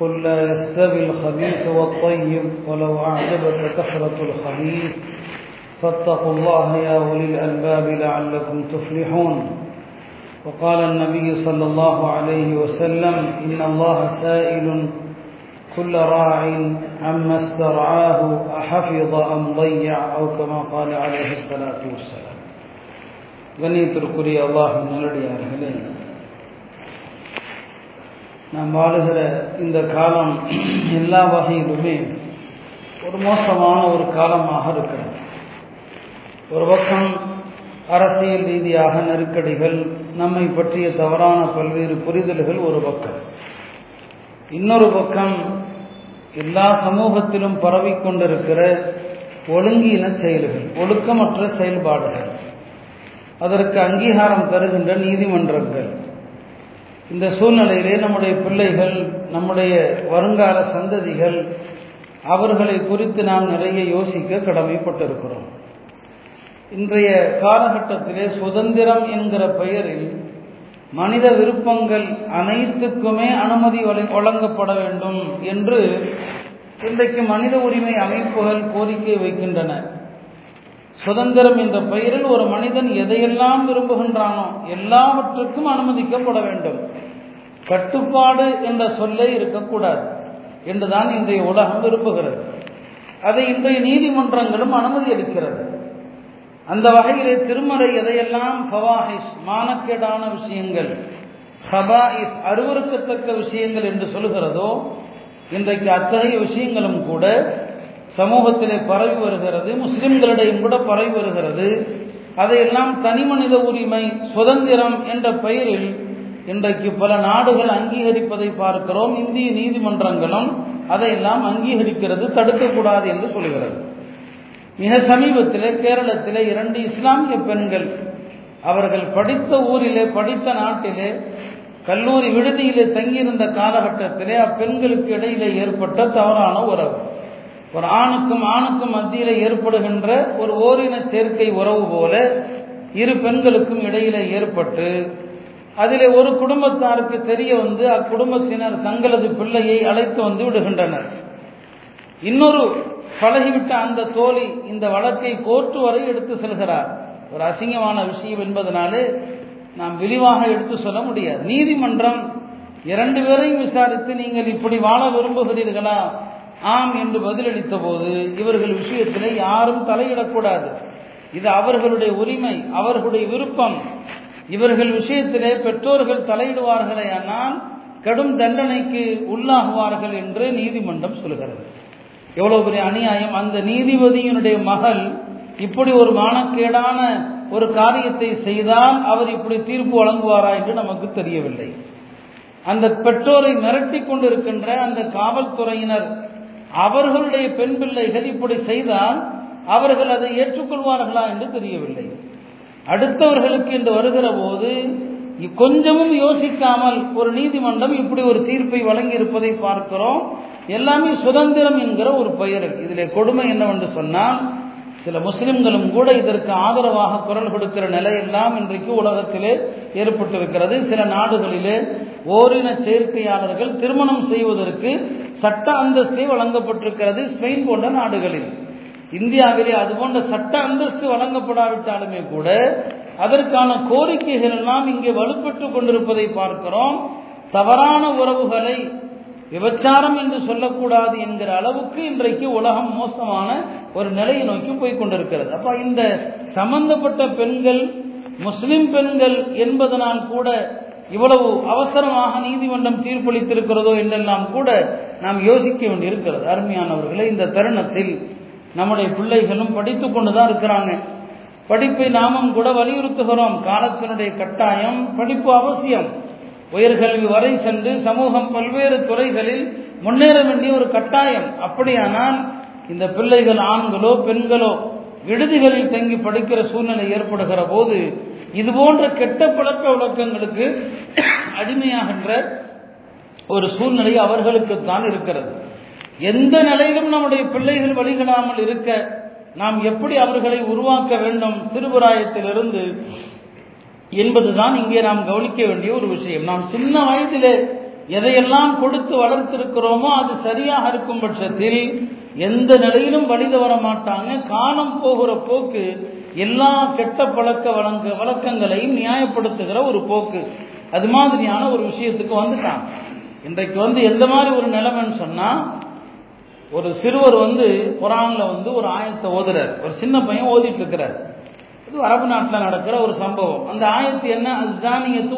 قل لا يستوي الخبيث والطيب ولو أعجبك كثرة الخبيث. فاتقوا الله يا أولي الألباب لعلكم تفلحون. وقال النبي صلى الله عليه وسلم إن الله سائل كل راع عما استرعاه أحفظ أم ضيع أو كما قال عليه الصلاة والسلام. غنيت تركري الله من الرياض நாம் வாழுகிற இந்த காலம் எல்லா வகையிலுமே ஒரு மோசமான ஒரு காலமாக இருக்கிறது. ஒரு பக்கம் அரசியல் ரீதியாக நெருக்கடிகள் நம்மை பற்றிய தவறான பல்வேறு புரிதல்கள் ஒரு பக்கம். இன்னொரு பக்கம் எல்லா சமூகத்திலும் பரவிக்கொண்டிருக்கிற ஒழுங்கீன செயல்கள் ஒழுக்கமற்ற செயல்பாடுகள். அதற்கு அங்கீகாரம் தருகின்ற நீதிமன்றங்கள் இந்த சூழ்நிலையிலே நம்முடைய பிள்ளைகள் நம்முடைய வருங்கால சந்ததிகள் அவர்களை குறித்து நாம் நிறைய யோசிக்க கடமைப்பட்டிருக்கிறோம். இன்றைய காலகட்டத்திலே சுதந்திரம் என்கிற பெயரில் மனித விருப்பங்கள் அனைத்துக்குமே அனுமதி வழங்கப்பட வேண்டும் என்று இன்றைக்கு மனித உரிமை அமைப்புகள் கோரிக்கை வைக்கின்றன. சுதந்திரம் என்ற பெயரில் ஒரு மனிதன் எதையெல்லாம் விரும்புகின்றானோ எல்லாவற்றுக்கும் அனுமதிக்கப்பட வேண்டும். கட்டுப்பாடு என்ற சொல்லே இருக்கக்கூடாது என்றுதான் இன்றைய உலகம் விரும்புகிறது. அதை இன்றைய நீதிமன்றங்களும் அனுமதி அளிக்கிறது. அந்த வகையிலே திருமறை எதையெல்லாம் ஃபவாஹிஸ் மானக்கேடான விஷயங்கள் ஹபாயிஸ் அருவறுக்கத்தக்க விஷயங்கள் என்று சொல்கிறதோ இன்றைக்கு அத்தகைய விஷயங்களும் கூட சமூகத்திலே பரவி வருகிறது முஸ்லிம்களிடையும் கூட பரவி வருகிறது. அதையெல்லாம் தனி மனித உரிமை சுதந்திரம் என்ற பெயரில் இன்றைக்கு பல நாடுகள் அங்கீகரிப்பதை பார்க்கிறோம். இந்திய நீதிமன்றங்களும் அதையெல்லாம் அங்கீகரிக்கிறது தடுக்கக்கூடாது என்று சொல்கிறது. மிக சமீபத்திலே கேரளத்திலே இரண்டு இஸ்லாமிய பெண்கள் அவர்கள் படித்த ஊரிலே படித்த நாட்டிலே கல்லூரி விடுதியிலே தங்கியிருந்த காலகட்டத்திலே அப்பெண்களுக்கு இடையிலே ஏற்பட்ட தவறான உறவு. ஒரு ஆணுக்கும் ஆணுக்கும் மத்தியில் ஏற்படுகின்ற ஒரு ஓரின சேர்க்கை உறவு போல இரு பெண்களுக்கும் இடையிலே ஏற்பட்டு அதிலே ஒரு குடும்பத்தாருக்கு தெரிய வந்து அக்குடும்பத்தினர் தங்களது பிள்ளையை அழைத்து வந்து விடுகின்றனர். இன்னொரு பழகிவிட்ட அந்த தோழி இந்த வழக்கை கோர்ட்டு வரை எடுத்து செல்கிறார். ஒரு அசிங்கமான விஷயம் என்பதனாலே நாம் விரிவாக எடுத்து சொல்ல முடியாது. நீதிமன்றம் இரண்டு பேரையும் விசாரித்து நீங்கள் இப்படி வாழ விரும்புகிறீர்களா? ஆம் என்று பதிலளித்த போது இவர்கள் விஷயத்தில் யாரும் தலையிடக்கூடாது. இது அவர்களுடைய உரிமை அவர்களுடைய விருப்பம். இவர்கள் விஷயத்திலே பெற்றோர்கள் தலையிடுவார்களே ஆனால் கடும் தண்டனைக்கு உள்ளாகுவார்கள் என்று நீதிமன்றம் சொல்கிறது. எவ்வளவு பெரிய அநியாயம். அந்த நீதிபதியினுடைய மகள் இப்படி ஒரு மானக்கேடான ஒரு காரியத்தை செய்தால் அவர் இப்படி தீர்ப்பு வழங்குவாரா என்று நமக்கு தெரியவில்லை. அந்த பெற்றோரை மிரட்டி கொண்டிருக்கின்ற அந்த காவல்துறையினர் அவர்களுடைய பெண் பிள்ளைகள் இப்படி செய்தால் அவர்கள் அதை ஏற்றுக்கொள்வார்களா என்று தெரியவில்லை. அடுத்தவர்களுக்கு என்று வருகிற போது கொஞ்சமும் யோசிக்காமல் ஒரு நீதிமன்றம் இப்படி ஒரு தீர்ப்பை வழங்கி இருப்பதை பார்க்கிறோம். எல்லாமே சுதந்திரம் என்கிற ஒரு பெயரில் இதில் கொடுமை என்னவென்று சொன்னால் சில முஸ்லிம்களும் கூட இதற்கு ஆதரவாக குரல் கொடுக்கிற நிலையெல்லாம் இன்றைக்கு உலகத்திலே ஏற்பட்டிருக்கிறது. சில நாடுகளிலே ஓரின சேர்க்கையாளர்கள் திருமணம் செய்வதற்கு சட்ட அந்தஸ்தே வழங்கப்பட்டிருக்கிறது ஸ்பெயின் போன்ற நாடுகளில். இந்தியாவிலே அது போன்ற சட்ட அந்தஸ்து வழங்கப்படாவிட்டாலுமே கூட அதற்கான கோரிக்கைகள் எல்லாம் இங்கே வலுப்பெற்றுக் கொண்டிருப்பதை பார்க்கிறோம். தவறான உறவுகளை விபச்சாரம் என்று சொல்லக்கூடாது என்கிற அளவுக்கு இன்றைக்கு உலகம் மோசமான ஒரு நிலையை நோக்கி போய் கொண்டிருக்கிறது. அப்ப இந்த சம்பந்தப்பட்ட பெண்கள் முஸ்லிம் பெண்கள் என்பதனால் கூட இவ்வளவு அவசரமாக நீதிமன்றம் தீர்ப்பளித்திருக்கிறதோ என்றெல்லாம் கூட நாம் யோசிக்க வேண்டியிருக்கிறது. அருமையானவர்களே இந்த தருணத்தில் நம்முடைய பிள்ளைகளும் படித்து கொண்டுதான் இருக்கிறாங்க. படிப்பை நாமும் கூட வலியுறுத்துகிறோம். காலத்தினுடைய கட்டாயம் படிப்பு அவசியம். உயர்கல்வி வரை சென்று சமூகம் பல்வேறு துறைகளில் முன்னேற வேண்டிய ஒரு கட்டாயம். அப்படியானால் இந்த பிள்ளைகள் ஆண்களோ பெண்களோ விடுதிகளில் தங்கி படிக்கிற சூழ்நிலை ஏற்படுகிற போது இது போன்ற கெட்ட பழக்க வழக்கங்களுக்கு அடிமையாகின்ற ஒரு சூழ்நிலை அவர்களுக்குத்தான் இருக்கிறது. எந்த நிலையிலும் நம்முடைய பிள்ளைகள் வழிகளாமல் இருக்க நாம் எப்படி அவர்களை உருவாக்க வேண்டும்? சிறுபுராயத்திலிருந்து என்பதுதான் இங்கே நாம் கவனிக்க வேண்டிய ஒரு விஷயம். நாம் சின்ன வயதிலே எதையெல்லாம் கொடுத்து வளர்த்திருக்கிறோமோ அது சரியாக இருக்கும் பட்சத்தில் எந்த நிலையிலும் வழி வர மாட்டாங்க. காலம் போகிற போக்கு எல்லா கெட்ட பழக்க வழங்க வழக்கங்களையும் நியாயப்படுத்துகிற ஒரு போக்கு. அது மாதிரியான ஒரு விஷயத்துக்கு வந்துட்டாங்க இன்றைக்கு வந்து எந்த மாதிரி ஒரு நிலைமைன்னு சொன்னா ஒரு சிறுவர் வந்து குரான்ல வந்து ஒரு ஆயத்தை ஓதுறார். ஒரு சின்ன பையன் ஓதிட்டு இருக்கிறார் இது அரபு நாட்டில் நடக்கிற ஒரு சம்பவம். அந்த ஆயத்து என்ன? அஸ்தானியத்து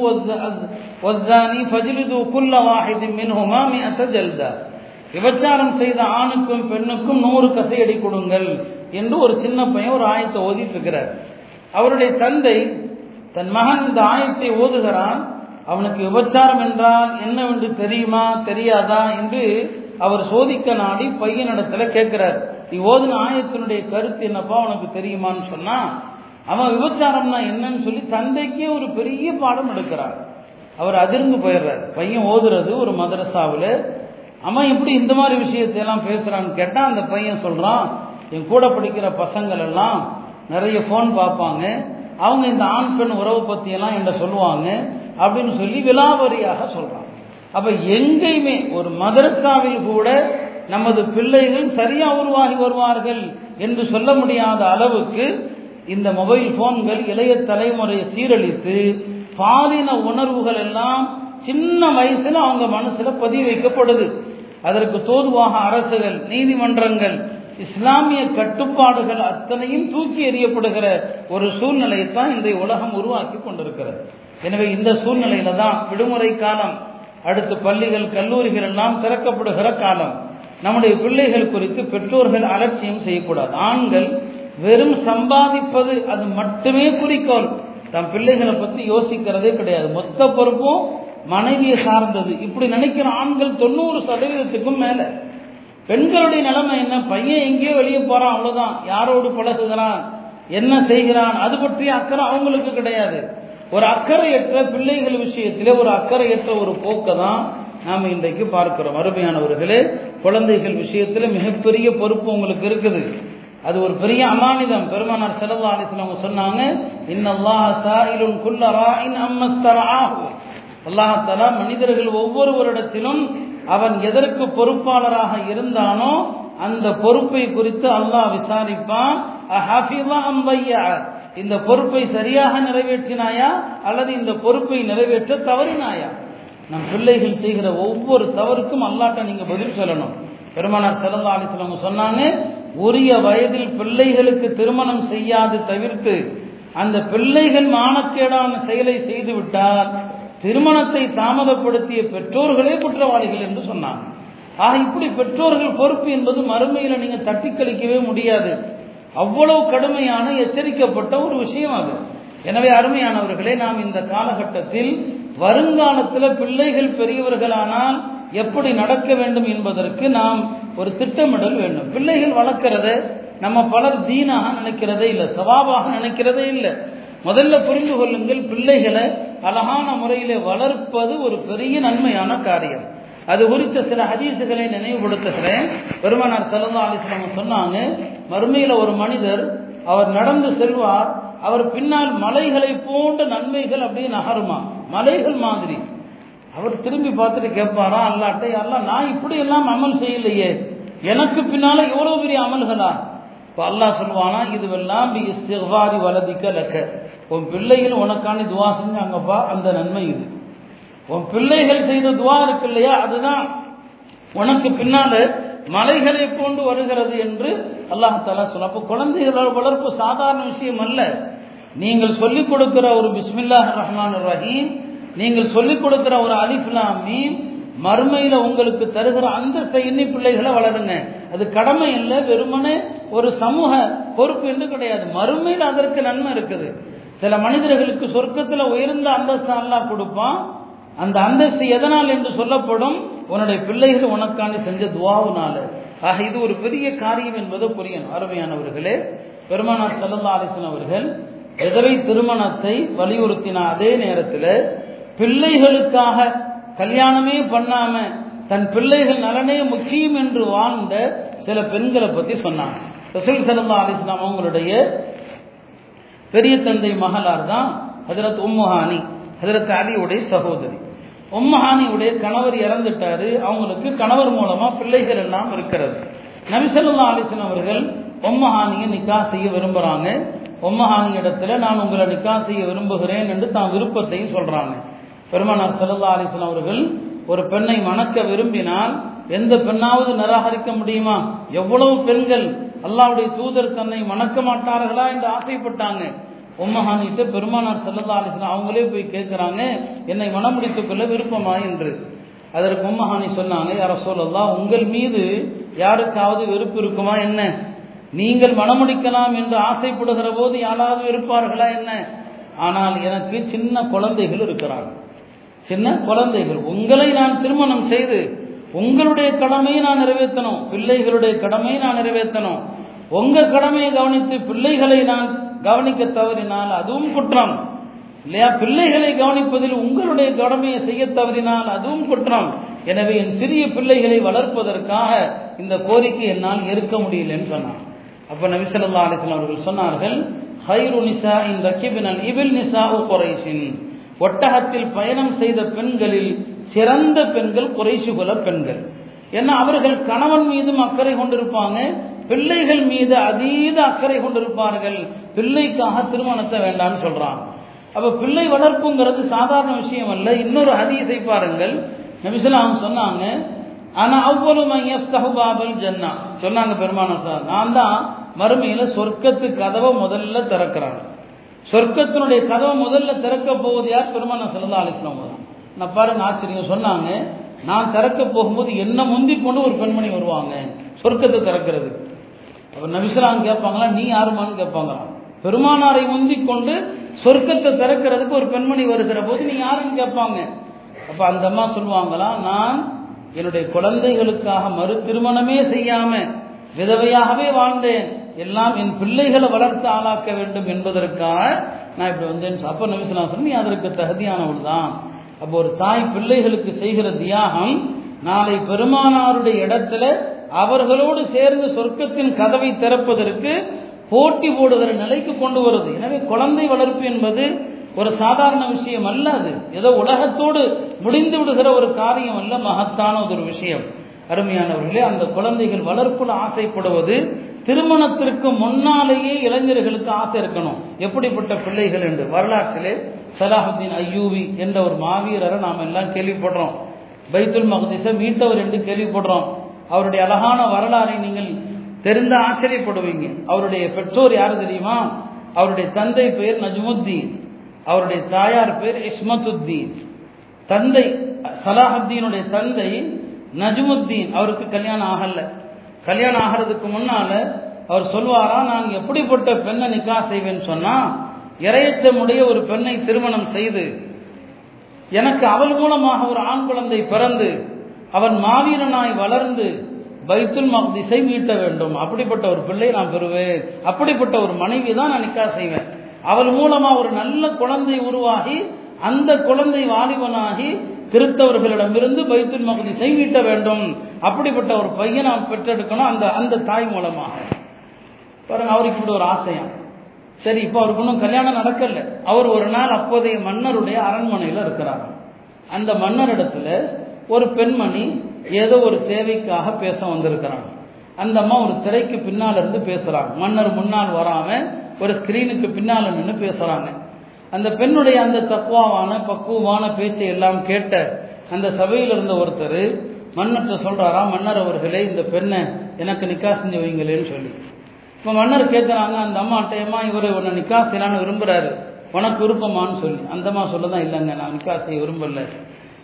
ஒஸ்தானி ஃபஜிலிது குல்ல வாஹிதி மின்ஹுமா மியத்த ஜல்தா. விபச்சாரம் செய்த ஆணுக்கும் பெண்ணுக்கும் நூறு கசையடி கொடுங்கள் என்று ஒரு சின்ன பையன் ஒரு ஆயத்தை ஓதிட்டு இருக்கிறார் அவருடைய தந்தை தன் மகன் இந்த ஆயத்தை ஓதுகிறான். அவனுக்கு விபச்சாரம் என்றால் என்னவென்று தெரியுமா தெரியாதா என்று அவர் சோதிக்க நாடி பையனிடத்துல கேட்கிறார் நீ ஓதுன ஆயத்தினுடைய கருத்து என்னப்பா உனக்கு தெரியுமான்னு சொன்னா அவன் விபச்சாரம்னா என்னன்னு சொல்லி தந்தைக்கே ஒரு பெரிய பாடம் எடுக்கிறார். அவர் அதிர்ந்து போயிடுறார். பையன் ஓதுறது ஒரு மதரசாவில். அவன் எப்படி இந்த மாதிரி விஷயத்தை எல்லாம் பேசுறான்னு கேட்டா அந்த பையன் சொல்றான் என் கூட படிக்கிற பசங்கள் எல்லாம் நிறைய ஃபோன் பார்ப்பாங்க. அவங்க இந்த ஆண் பெண் உறவு பற்றியெல்லாம் என்ன என்கிட்ட சொல்லுவாங்க அப்படின்னு சொல்லி விலாவரியாக சொல்றான். அப்ப எங்கேயுமே ஒரு மதரசாவில் கூட நமது பிள்ளைகள் சரியா உருவாகி வருவார்கள் என்று சொல்ல முடியாத அளவுக்கு இந்த மொபைல் போன்கள் இளைய தலைமுறையை சீரழித்து பாலின உணர்வுகள் எல்லாம் சின்ன வயசுல அவங்க மனசுல பதி வைக்கப்படுது. அதற்கு தோதுவாக அரசுகள் நீதிமன்றங்கள் இஸ்லாமிய கட்டுப்பாடுகள் அத்தனையும் தூக்கி எறியப்படுகிற ஒரு சூழ்நிலையை தான் இன்றைய உலகம் உருவாக்கி கொண்டிருக்கிறது. எனவே இந்த சூழ்நிலையில தான் விடுமுறை காலம் அடுத்து பள்ளிகள் கல்லூரிகள் எல்லாம் திறக்கப்படுகிற காலம். நம்முடைய பிள்ளைகள் குறித்து பெற்றோர்கள் அலட்சியம் செய்யக்கூடாது. ஆண்கள் வெறும் சம்பாதிப்பது அது மட்டுமே குறிக்கோள். தம் பிள்ளைகளை பற்றி யோசிக்கிறதே கிடையாது. மொத்த பொறுப்பும் மனைவியை சார்ந்தது. இப்படி நினைக்கிற ஆண்கள் தொண்ணூறு சதவீதத்துக்கும் மேல. பெண்களுடைய நிலைமை என்ன? பையன் எங்கேயோ வெளியே போறான் அவ்வளவுதான். யாரோடு பழகுகிறான்? என்ன செய்கிறான்? அது பற்றிய அக்கறை அவங்களுக்கு கிடையாது. ஒரு அக்கறையற்ற பிள்ளைகள் விஷயத்திலே ஒரு அக்கறையற்ற ஒரு போக்கை தான் நாம் இன்றைக்கு பார்க்கிறோம். அருமையானவர்களே குழந்தைகள் விஷயத்தில் மிகப்பெரிய பொறுப்பு உங்களுக்கு இருக்குது. அது ஒரு பெரிய அமானிதம். பெருமானார் செலவா அவங்க சொன்னாங்க இன்னல்லாஹ் அல்லாஹாலா மனிதர்கள் ஒவ்வொருவரிடத்திலும் அவன் எதற்கு பொறுப்பாளராக இருந்தானோ அந்த பொறுப்பை குறித்து அல்லாஹ் விசாரிப்பான். இந்த பொறுப்பை சரியாக நிறைவேற்றினாயா? அல்லது இந்த பொறுப்பை நிறைவேற்ற தவறினாயா? நம் பிள்ளைகள் செய்கிற ஒவ்வொரு தவறுக்கும் அல்லாட்ட நீங்க பதில் சொல்லணும். பெருமானார் செல்லல்லா அவங்க சொன்னாங்க உரிய வயதில் பிள்ளைகளுக்கு திருமணம் செய்யாது தவிர்த்து அந்த பிள்ளைகள் மானக்கேடான செயலை செய்து விட்டால் திருமணத்தை தாமதப்படுத்திய பெற்றோர்களே குற்றவாளிகள் என்று சொன்னாங்க. ஆக இப்படி பெற்றோர்கள் பொறுப்பு என்பது மறுமையில் நீங்க தட்டி கழிக்கவே முடியாது. அவ்வளவு கடுமையான எச்சரிக்கப்பட்ட ஒரு விஷயம் அது. எனவே அருமையானவர்களே நாம் இந்த காலகட்டத்தில் வருங்காலத்தில் பிள்ளைகள் பெரியவர்களானால் எப்படி நடக்க வேண்டும் என்பதற்கு நாம் ஒரு திட்டமிடல் வேண்டும். பிள்ளைகள் வளர்க்கிறத நம்ம பலர் தீனாக நினைக்கிறதே இல்லை சவாபாக நினைக்கிறதே இல்லை. முதல்ல புரிந்து கொள்ளுங்கள் பிள்ளைகளை அழகான முறையிலே வளர்ப்பது ஒரு பெரிய நன்மையான காரியம். அது குறித்த சில ஹதீசுகளை நினைவுபடுத்துகிறேன். பெருமானார் சல்லா அலிஸ்லாம் சொன்னாங்க மறுமையில் ஒரு மனிதர் அவர் நடந்து செல்வார் அவர் பின்னால் மலைகளை போன்ற நன்மைகள் அப்படியே நகருமா? மலைகள் மாதிரி. அவர் திரும்பி பார்த்துட்டு கேட்பாரா? அல்லாட்டை அல்லா நான் இப்படி எல்லாம் அமல் செய்யலையே. எனக்கு பின்னால எவ்வளவு பெரிய அமல்களா? இப்போ அல்லாஹ் சொல்லுவானா இதுவெல்லாம் இஸ்திகாரி வலதிக்க லக்க. உன் பிள்ளைகள் உனக்கான துவா செஞ்சாங்கப்பா அந்த நன்மை இது. உன் பிள்ளைகள் செய்த துவா இருக்கு இல்லையா? அதுதான் உனக்கு பின்னால மலைகளை போன்று வருகிறது என்று அல்லாஹாலா சொல்ல அப்போ குழந்தைகளோட வளர்ப்பு சாதாரண விஷயம் அல்ல. நீங்கள் சொல்லிக் கொடுக்கிற ஒரு பிஸ்மில்லா ரஹ்மான் ரஹீம் நீங்கள் சொல்லிக் கொடுக்கிற ஒரு அலிஃப்லாமி மறுமையில உங்களுக்கு தருகிற அந்த எண்ணி பிள்ளைகளை வளருங்க. அது கடமை இல்லை வெறுமனே ஒரு சமூக பொறுப்பு என்று கிடையாது. மறுமையில் அதற்கு நன்மை இருக்குது. சில மனிதர்களுக்கு சொர்க்கத்தில் உயர்ந்த அந்தஸ்து எல்லாம் கொடுப்பான். அந்த அந்தஸ்து எதனால் என்று சொல்லப்படும்? உன்னுடைய பிள்ளைகள் உனக்காண்டி செஞ்ச துவாவுனால. ஆக இது ஒரு பெரிய காரியம் என்பது புரியணும். அருமையானவர்களே பெருமானார் செல்லல்லா அலிசன் அவர்கள் எதவை திருமணத்தை வலியுறுத்தின அதே நேரத்தில் பிள்ளைகளுக்காக கல்யாணமே பண்ணாம தன் பிள்ளைகள் நலனே முக்கியம் என்று வாழ்ந்த சில பெண்களை பத்தி சொன்னாங்க. ரசூல் சல்லா அலிஸ்லாம் அவங்களுடைய பெரிய தந்தை மகளார் தான் ஹதரத் உம்முஹானி ஹதரத் அலியுடைய சகோதரி. உம்மஹானியுடைய கணவர் இறந்துட்டாரு. அவங்களுக்கு கணவர் மூலமா பிள்ளைகள் எல்லாம் இருக்கிறது. நபிசல்லா அலிசன் அவர்கள் உம்மஹானியை நிக்கா செய்ய விரும்புறாங்க. உம்மஹானி இடத்துல நான் உங்களை நிக்கா செய்ய விரும்புகிறேன் என்று தான் விருப்பத்தையும் சொல்றாங்க. பெருமானார் சல்லா அலிசன் அவர்கள் ஒரு பெண்ணை மணக்க விரும்பினால் எந்த பெண்ணாவது நிராகரிக்க முடியுமா? எவ்வளவு பெண்கள் அல்லாவுடைய தூதர் தன்னை மணக்க மாட்டார்களா என்று ஆசைப்பட்டாங்க. உம்மஹானிட்ட பெருமானார் சல்லா அலிஸ்லாம் அவங்களே போய் கேட்குறாங்க என்னை மனம் முடித்துக் கொள்ள விருப்பமா என்று. அதற்கு உம்மஹானி சொன்னாங்க யார சொல்லலாம் உங்கள் மீது யாருக்காவது வெறுப்பு இருக்குமா என்ன? நீங்கள் மனமுடிக்கலாம் என்று ஆசைப்படுகிற போது யாராவது இருப்பார்களா என்ன? ஆனால் எனக்கு சின்ன குழந்தைகள் இருக்கிறார்கள் சின்ன குழந்தைகள் உங்களை நான் திருமணம் செய்து உங்களுடைய கடமையை நான் நிறைவேற்றணும் பிள்ளைகளுடைய கடமையை நான் நிறைவேற்றணும். உங்க கடமையை கவனித்து பிள்ளைகளை நான் கவனிக்க தவறினால் அதுவும் குற்றம். இல்லையா? பிள்ளைகளை கவனிப்பதில் உங்களுடைய கடமையை செய்ய தவறினால் அதுவும் குற்றம். எனவே என் சிறிய பிள்ளைகளை வளர்ப்பதற்காக இந்த கோரிக்கை என்னால் ஏற்க முடியலன்னு சொன்னான் அப்ப நபிசல்லா அலிஸ்லாம் அவர்கள் சொன்னார்கள் ஹைரு நிசா இன் ரக்கிபினல் இபில் நிசா குறைசின் ஒட்டகத்தில் பயணம் செய்த பெண்களில் சிறந்த பெண்கள் குறைசு குல பெண்கள். ஏன்னா அவர்கள் கணவன் மீதும் அக்கறை கொண்டிருப்பாங்க பிள்ளைகள் மீது அதீத அக்கறை கொண்டிருப்பார்கள். பிள்ளைக்காக திருமணத்தை வேண்டாம்னு சொல்றான். அப்ப பிள்ளை வளர்ப்புங்கிறது சாதாரண விஷயம் அல்ல. இன்னொரு ஹதீஸை பாருங்கள். நபிசலாம் சொன்னாங்க ஆனா அவ்வளவு மையஸ்தகுபாபல் ஜன்னா. சொன்னாங்க பெருமான சார் நான் தான் மறுமையில சொர்க்கத்து கதவை முதல்ல திறக்கிறாங்க சொர்க்கத்தினுடைய கதவை முதல்ல திறக்க போவது யார்? பெருமான ஆலோசனை அலிஸ்லாம் நான் பாருங்க ஆச்சரியம். சொன்னாங்க நான் திறக்க போகும்போது என்ன முந்தி கொண்டு ஒரு பெண்மணி வருவாங்க சொர்க்கத்தை திறக்கிறது? அப்போ நபிசலாம் கேட்பாங்களா நீ யாருமான்னு கேட்பாங்களாம். பெருமானாரை முந்தி கொண்டு சொர்க்கத்தை திறக்கிறதுக்கு ஒரு பெண்மணி வருகிற போது நீ யாருன்னு கேட்பாங்க. அப்போ அந்த அம்மா சொல்லுவாங்களா நான் என்னுடைய குழந்தைகளுக்காக மறு திருமணமே செய்யாம விதவையாகவே வாழ்ந்தேன். எல்லாம் என் பிள்ளைகளை வளர்த்து ஆளாக்க வேண்டும் என்பதற்காக நான் இப்படி வந்தேன் அப்ப நபிசுலாம் சொல்லி நீ அதற்கு தகுதியானவள் தான் அப்போ ஒரு தாய் பிள்ளைகளுக்கு செய்கிற தியாகம் நாளை பெருமானாருடைய இடத்துல அவர்களோடு சேர்ந்து சொர்க்கத்தின் கதவை திறப்பதற்கு போட்டி போடுகிற நிலைக்கு கொண்டு வருது. எனவே குழந்தை வளர்ப்பு என்பது ஒரு சாதாரண விஷயம் அல்ல அது. ஏதோ உலகத்தோடு முடிந்து விடுகிற ஒரு காரியம் அல்ல மகத்தான ஒரு விஷயம். அருமையானவர்களே அந்த குழந்தைகள் வளர்ப்புல ஆசைப்படுவது திருமணத்திற்கு முன்னாலேயே இளைஞர்களுக்கு ஆசை இருக்கணும். எப்படிப்பட்ட பிள்ளைகள் என்று. வரலாற்றிலே சலாஹுத்தீன் ஐயூவி என்ற ஒரு மாவீரரை நாம் எல்லாம் கேள்விப்படுறோம். பைத்துல் மகதீஸை மீட்டவர் என்று கேள்விப்படுறோம். அவருடைய அழகான வரலாறை நீங்கள் தெரிந்த ஆச்சரியப்படுவீங்க. அவருடைய பெற்றோர் யாரு தெரியுமா? அவருடைய தந்தை பெயர் நஜ்முத்தீன். அவருடைய தாயார் பேர் இஸ்மத்துத்தீன். தந்தை சலாஹுத்தீனுடைய தந்தை நஜ்முத்தீன். அவருக்கு கல்யாணம் ஆகல. கல்யாணம் ஆகிறதுக்கு முன்னால அவர் சொல்வாரா நான் எப்படிப்பட்ட பெண்ணை நிக்கா செய்வேன்னு சொன்னா இரையச்சமுடைய ஒரு பெண்ணை திருமணம் செய்து எனக்கு அவள் மூலமாக ஒரு ஆண் குழந்தை பிறந்து அவன் மாவீரனாய் வளர்ந்து பைத்துல் மக்திசை மீட்ட வேண்டும். அப்படிப்பட்ட ஒரு பிள்ளை நான் பெறுவேன். அப்படிப்பட்ட ஒரு மனைவி தான் நான் நிக்கா செய்வேன். அவள் மூலமா ஒரு நல்ல குழந்தை உருவாகி அந்த குழந்தை வாலிபனாகி கிறிஸ்தவர்களிடமிருந்து பைத்துல் மகதி மீட்ட வேண்டும். அப்படிப்பட்ட ஒரு பையன் நான் பெற்றெடுக்கணும் அந்த அந்த தாய் மூலமாக. பாருங்க அவருக்கு இப்படி ஒரு ஆசையா? சரி இப்போ அவருக்கு ஒன்றும் கல்யாணம் நடக்கல. அவர் ஒரு நாள் அப்போதைய மன்னருடைய அரண்மனையில் இருக்கிறார் அந்த மன்னரிடத்துல ஒரு பெண்மணி ஏதோ ஒரு தேவைக்காக பேச வந்திருக்கிறாங்க அந்த அம்மா ஒரு திரைக்கு பின்னால் இருந்து பேசுகிறாங்க மன்னர் முன்னால் வராமல் ஒரு ஸ்கிரீனுக்கு பின்னால் நின்று பேசுகிறாங்க அந்த பெண்ணுடைய அந்த தக்குவாவான பக்குவமான பேச்சை எல்லாம் கேட்ட அந்த சபையில் இருந்த ஒருத்தர் மன்னர்கிட்ட சொல்கிறாரா மன்னர் அவர்களே இந்த பெண்ணை எனக்கு நிக்கா செஞ்சு வைங்களேன்னு சொல்லி. இப்போ மன்னர் கேட்குறாங்க அந்த அம்மாட்டையம்மா இவர் உன்னை நிக்கா செய்யலான்னு விரும்புறாரு. உனக்கு விருப்பமானு சொல்லி. அந்த அம்மா சொல்ல தான் இல்லைங்க நான் நிக்கா செய்ய விரும்பலை.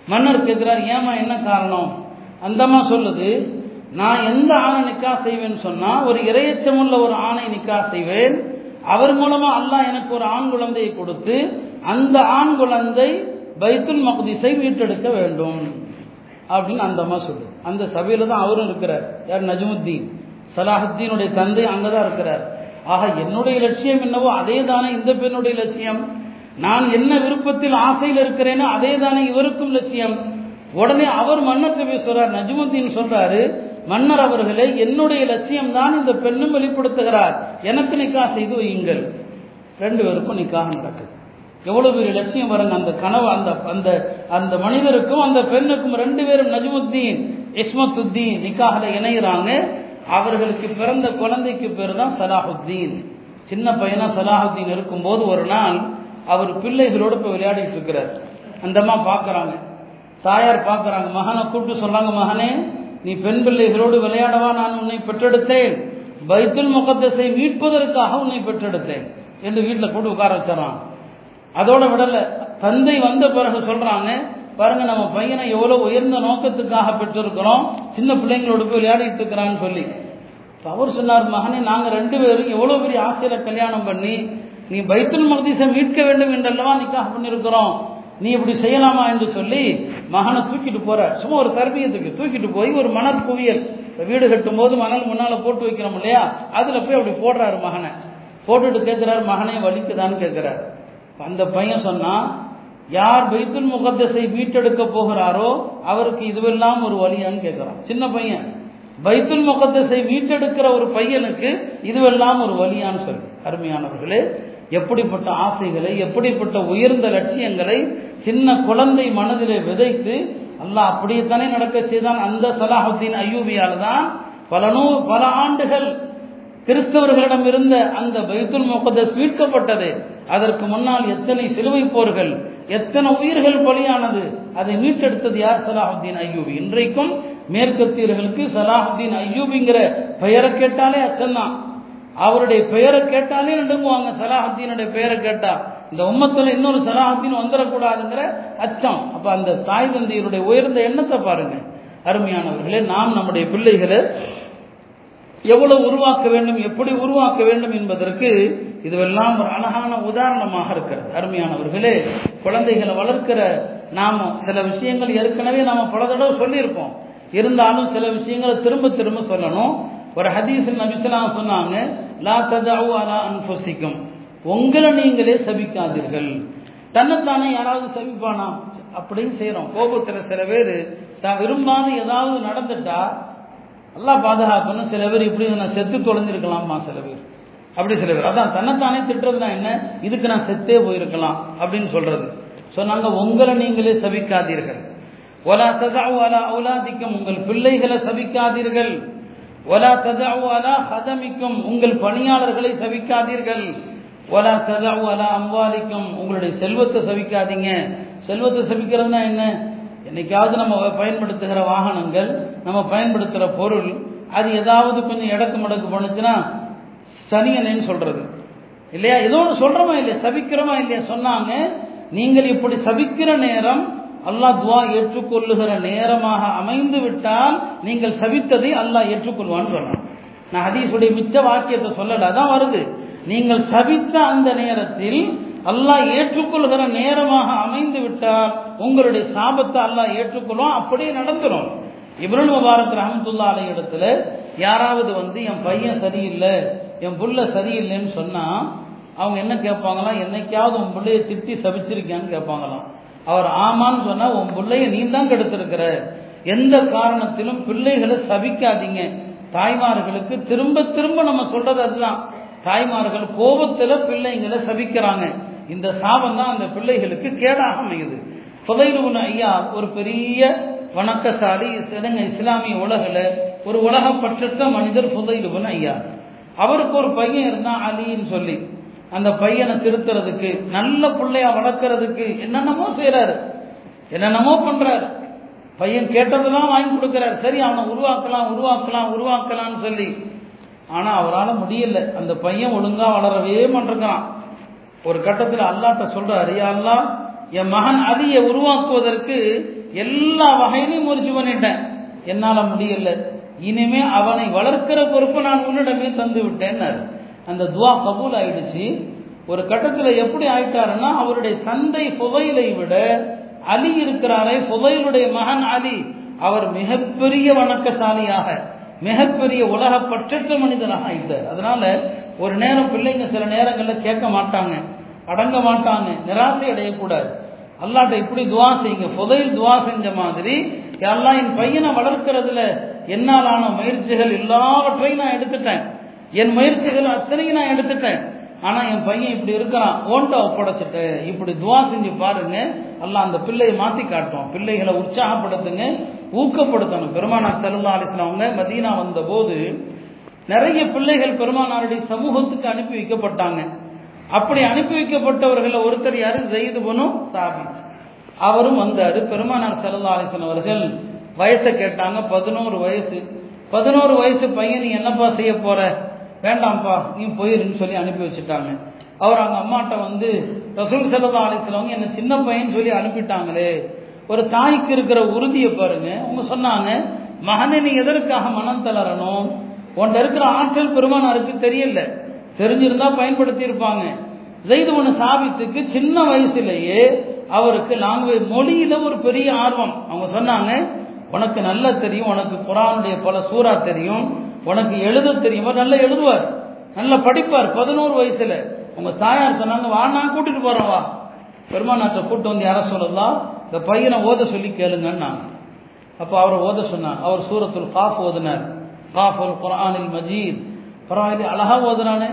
மன்னர் கேட்கிறார் ஏமா என்ன காரணம்? அந்தம்மா சொல்லுது நான் எந்த ஆணை நிக்கா செய்வேன்னு சொன்னா ஒரு இரையச்சமுள்ள ஒரு ஆணை நிக்கா செய்வேன். அவர் மூலமா அல்லாஹ் எனக்கு ஒரு ஆண் குழந்தையை கொடுத்து அந்த ஆண் குழந்தை பைத்துல் மக்திஸை மீட்டெடுக்க வேண்டும். அப்படின்னு அந்த அம்மா சொல்லு அந்த சபையில தான் அவரும் இருக்கிறார். யார்? நஜமுத்தீன். சலாஹுத்தீனுடைய தந்தை அங்கதான் இருக்கிறார். ஆக என்னுடைய லட்சியம் என்னவோ அதே தானே இந்த பெண்ணுடைய லட்சியம். நான் என்ன விருப்பத்தில் ஆசையில் இருக்கிறேனோ அதே தானே இவருக்கும் லட்சியம். உடனே அவர் மன்னத்தை பேசுகிறார் நஜமுத்தீன் சொல்றாரு மன்னர் அவர்களே என்னுடைய லட்சியம் தான் இந்த பெண்ணும் வெளிப்படுத்துகிறார். எனக்கு நிக்கா செய்து வையுங்கள். ரெண்டு பேருக்கும் நிக்காக நடக்குது. எவ்வளவு பெரிய லட்சியம் பாருங்க அந்த கனவு அந்த அந்த அந்த மனிதருக்கும் அந்த பெண்ணுக்கும் ரெண்டு பேரும் நஜ்முத்தீன் இஸ்மத்துத்தீன் நிக்காக இணைகிறாங்க அவர்களுக்கு பிறந்த குழந்தைக்கு பேர் தான் சலாஹுத்தீன். சின்ன பையனா சலாஹுத்தீன் இருக்கும்போது ஒரு நாள் அவர் பிள்ளைகளோடு போய் விளையாடிட்டு இருக்கிறார். அந்த அம்மா பார்க்குறாங்க தாயார் பார்க்குறாங்க மகனை கூப்பிட்டு சொல்றாங்க மகனே நீ பெண் பிள்ளைகளோடு விளையாடவா? நான் உன்னை பெற்றெடுத்தேன். பைத்துல் முகத்தசை மீட்பதற்காக உன்னை பெற்றெடுத்தேன். என்று வீட்டில் கூட்டு உட்கார வச்சிடறான். அதோட விடல. தந்தை வந்த பிறகு சொல்றாங்க பாருங்க நம்ம பையனை எவ்வளோ உயர்ந்த நோக்கத்துக்காக பெற்றிருக்கிறோம். சின்ன பிள்ளைங்களோட போய் விளையாடிட்டு இருக்கிறான்னு சொல்லி. அவர் சொன்னார் மகனே நாங்கள் ரெண்டு பேரும் எவ்வளோ பெரிய ஆசையில் கல்யாணம் பண்ணி நீ பைத்துல் மகதீசை மீட்க வேண்டும் என்றல்லவா நிக்காக பண்ணியிருக்கிறோம். நீ இப்படி செய்யலாமா என்று சொல்லி மகனை தூக்கிட்டு போற. சும்மா ஒரு தர்பியத்துக்கு தூக்கிட்டு போய் ஒரு மணல் குவியல். வீடு கட்டும் போது மணல் முன்னால போட்டு வைக்கிறோம் இல்லையா? அதுல போய் அப்படி போடுறாரு மகனை. போட்டுட்டு கேட்கிறாரு மகனே வலிக்குதான்னு கேட்கிறாரு அந்த பையன் சொன்னா யார் பைத்துல் முகத்தஸை மீட்டெடுக்க போகிறாரோ அவருக்கு இதுவெல்லாம் ஒரு வழியான்னு கேட்கிறான் சின்ன பையன். பைத்துல் முகத்தஸை மீட்டெடுக்கிற ஒரு பையனுக்கு இதுவெல்லாம் ஒரு வழியான்னு சொல்லி. அருமையானவர்களே எப்படிப்பட்ட ஆசைகளை எப்படிப்பட்ட உயர்ந்த லட்சியங்களை சின்ன குழந்தை மனதிலே விதைத்து அல்லாஹ் அப்படியேத்தானே நடக்க செய்தான். அந்த சலாஹுத்தீன் ஐயூபியால தான் பல நூ பல ஆண்டுகள் கிறிஸ்தவர்களிடம் இருந்த அந்த பைத்துல் முகதஸ் மீட்கப்பட்டது. அதற்கு முன்னால் எத்தனை சிலுவை போர்கள் எத்தனை உயிர்கள் பலியானது அதை மீட்டெடுத்தது யார்? சலாஹுத்தீன் ஐயூபி. இன்றைக்கும் மேற்கத்தியர்களுக்கு சலாஹுத்தீன் ஐயூபிங்கிற பெயரை கேட்டாலே அச்சம்தான் அவருடைய பெயரை கேட்டாலே நடுங்குவாங்க. சலாஹத்தீனுடைய பெயரை கேட்டா. இந்த உம்மத்துல இன்னொரு சலாஹத்தீன் வந்துடக்கூடாதுங்கிற அச்சம். அப்ப அந்த தாய் தந்தையருடைய உயர்ந்த எண்ணத்தை பாருங்க. அருமையானவர்களே நாம் நம்முடைய பிள்ளைகளை எவ்வளவு உருவாக்க வேண்டும் எப்படி உருவாக்க வேண்டும் என்பதற்கு இதுவெல்லாம் ஒரு அழகான உதாரணமாக இருக்கிறது. அருமையானவர்களே குழந்தைகளை வளர்க்கிற நாம சில விஷயங்கள் ஏற்கனவே நாம பல தடவை சொல்லியிருப்போம். இருந்தாலும் சில விஷயங்களை திரும்ப திரும்ப சொல்லணும். ஒரு ஹதீஸில் நபிசலாம் சொன்னாங்க லா ததாவு அலா அன்பசிக்கும் உங்களை நீங்களே சபிக்காதீர்கள். தன்னைத்தானே யாராவது சபிப்பானா? அப்படின்னு செய்யறோம் கோபத்தில் சில பேர் தான் விரும்பாத ஏதாவது நடந்துட்டா எல்லாம் பாதுகாக்கணும் சில பேர் இப்படி நான் செத்து தொலைஞ்சிருக்கலாமா சில பேர்? அப்படி சில பேர். அதான் தன்னைத்தானே திட்டுறதுனா என்ன? இதுக்கு நான் செத்தே போயிருக்கலாம் அப்படின்னு சொல்றது. சொன்னாங்க உங்களை நீங்களே சபிக்காதீர்கள். ஒலா சதா ஒலா உலாதிக்கும் உங்கள் பிள்ளைகளை சபிக்காதீர்கள். ஒலா ததாவு அலா ஹதமிக்கும் உங்கள் பணியாளர்களை சவிக்காதீர்கள். ஒலா ததாவு அலா அம்பாலிக்கும் உங்களுடைய செல்வத்தை சவிக்காதீங்க. செல்வத்தை சவிக்கிறதுனா என்ன? என்னைக்காவது நம்ம பயன்படுத்துகிற வாகனங்கள் நம்ம பயன்படுத்துகிற பொருள் அது ஏதாவது கொஞ்சம் இடக்கு மடக்கு பண்ணுச்சுன்னா சனியனேன்னு சொல்றது. இல்லையா? ஏதோ ஒன்று சொல்றோமா இல்லையா? சபிக்கிறோமா இல்லையா? சொன்னாங்க. நீங்கள் இப்படி சபிக்கிற நேரம் அல்லாஹ் துவா ஏற்றுக்கொள்ளுகிற நேரமாக அமைந்து விட்டால் நீங்கள் சபித்ததை அல்லாஹ் ஏற்றுக்கொள்வான்னு சொல்றான் நான் ஹதீஸுடைய மிச்ச வாக்கியத்தை சொல்லல அதான் வருது. நீங்கள் சபித்த அந்த நேரத்தில் அல்லாஹ் ஏற்றுக்கொள்கிற நேரமாக அமைந்து விட்டால் உங்களுடைய சாபத்தை அல்லாஹ் ஏற்றுக்கொள்வோம் அப்படியே நடந்துடும் இப்ரல் முபாரக் ரஹமத்துல்லா அலை இடத்துல யாராவது வந்து என் பையன் சரியில்லை என் புள்ள சரியில்லைன்னு சொன்னா அவங்க என்ன கேட்பாங்களாம்? என்னைக்காவது உன் பிள்ளைய திட்டி சபிச்சிருக்கியான்னு கேட்பாங்களாம். அவர் ஆமான்னு சொன்னா உன் பிள்ளைய நீ தான் கெடுத்திருக்கிற. எந்த காரணத்திலும் பிள்ளைகளை சபிக்காதீங்க. தாய்மார்களுக்கு திரும்ப திரும்ப நம்ம சொல்றது அதுதான். தாய்மார்கள் கோபத்துல பிள்ளைங்களை சபிக்கிறாங்க. இந்த சாபம் தான் அந்த பிள்ளைகளுக்கு கேடாக அமையுது. புதைருவன் ஐயா ஒரு பெரிய வணக்கசாலி சிலங்க இஸ்லாமிய உலகில் ஒரு உலக பற்றற்ற மனிதர் புதைருவன் ஐயா அவருக்கு ஒரு பையன் இருந்தான் அலின்னு சொல்லி. அந்த பையனை திருத்துறதுக்கு நல்ல பிள்ளையா வளர்க்கறதுக்கு என்னென்னமோ செய்யறாரு என்னென்னமோ பண்றாரு. பையன் கேட்டதெல்லாம் வாங்கி கொடுக்கிறார். சரி அவனை உருவாக்கலாம் உருவாக்கலாம் உருவாக்கலாம்னு சொல்லி. ஆனா அவரால் முடியல. அந்த பையன் ஒழுங்கா வளரவே மாட்டிருக்கிறான் ஒரு கட்டத்தில் அல்லாட்ட சொல்றாரு "யா என் மகன் அலியை உருவாக்குவதற்கு எல்லா வகையிலையும் முயற்சி பண்ணிட்டேன். என்னால முடியல. இனிமே அவனை வளர்க்கிற பொறுப்பு நான் உன்னிடமே தந்து விட்டேன்னாரு அந்த துவா கபூல் ஆயிடுச்சு ஒரு கட்டத்தில் எப்படி ஆயிட்டாருன்னா அவருடைய தந்தை புகையிலை விட அலி இருக்கிறாரே புகையிலுடைய மகன் அலி. அவர் மிகப்பெரிய வணக்கசாலியாக மிகப்பெரிய உலக பற்றற்ற மனிதனாக ஆயிட்டார். அதனால ஒரு நேரம் பிள்ளைங்க சில நேரங்களில் கேட்க மாட்டாங்க அடங்க மாட்டாங்க நிராசை அடையக்கூடாது. அல்லாட்ட இப்படி துவா செய்யுங்க. புதையில் துவா செஞ்ச மாதிரி எல்லாம் என் பையனை வளர்க்கறதுல என்னாலான முயற்சிகள் எல்லாவற்றையும் நான் எடுத்துட்டேன். என் முயற்சிகள் அத்தனையும் நான் எடுத்துட்டேன். ஆனா என் பையன் இப்படி இருக்கிறான். ஓன்ட்ட ஒப்படைச்சிட்டு இப்படி துவா செஞ்சு பாருங்க. அல்ல அந்த பிள்ளையை மாத்தி காட்டும் பிள்ளைகளை உற்சாகப்படுத்துங்க ஊக்கப்படுத்தணும். பெருமானார் செல்லா அலிஸ்லாமங்க மதீனா வந்த போது நிறைய பிள்ளைகள் பெருமானாருடைய சமூகத்துக்கு அனுப்பி வைக்கப்பட்டாங்க. அப்படி அனுப்பி வைக்கப்பட்டவர்கள் ஒருத்தர் யாரு? ஜெயிது பனு சாபி அவரும் வந்தாரு. பெருமானார் செல்லா அலிஸ்லாம் அவர்கள் வயசை கேட்டாங்க. பதினோரு வயசு. பதினோரு வயசு பையன் நீ என்னப்பா செய்ய போற? வேண்டாம்ப்பா நீ போயிருன்னு சொல்லி அனுப்பி வச்சுட்டாங்க. அவர் அவங்க அம்மாட்ட வந்து ரசூல் செல்லதா அலிஸ்லவங்க என்ன சின்ன பையன் சொல்லி அனுப்பிட்டாங்களே. ஒரு தாய்க்கு இருக்கிற உறுதியை பாருங்க. அவங்க சொன்னாங்க மகனை நீ எதற்காக மனம் தளரணும்? உன்ட இருக்கிற ஆற்றல் பெருமானாருக்கு தெரியல. தெரிஞ்சிருந்தா பயன்படுத்தி இருப்பாங்க ஜெயிது ஒன்று சாபித்துக்கு சின்ன வயசுலேயே அவருக்கு லாங்குவேஜ் மொழியில ஒரு பெரிய ஆர்வம். அவங்க சொன்னாங்க உனக்கு நல்லா தெரியும் உனக்கு குரானுடைய பல சூறா தெரியும். உனக்கு எழுத தெரியும்? நல்லா எழுதுவார். நல்லா படிப்பார். பதினோரு வயசுல. உங்க தாயார் சொன்னாங்க வா நான் கூட்டிட்டு போறேன் வா. பெருமாநாட்டை கூட்டு வந்து யார சொல்லலாம் இந்த பையனை ஓத சொல்லி கேளுங்கன்னாங்க. அப்போ அவரை ஓத சொன்னார் அவர் சூரத்துல் காஃப் ஓதினார். காஃப் அல் குரானில் மஜீத் பரவாயில்ல அழகா ஓதுனானே.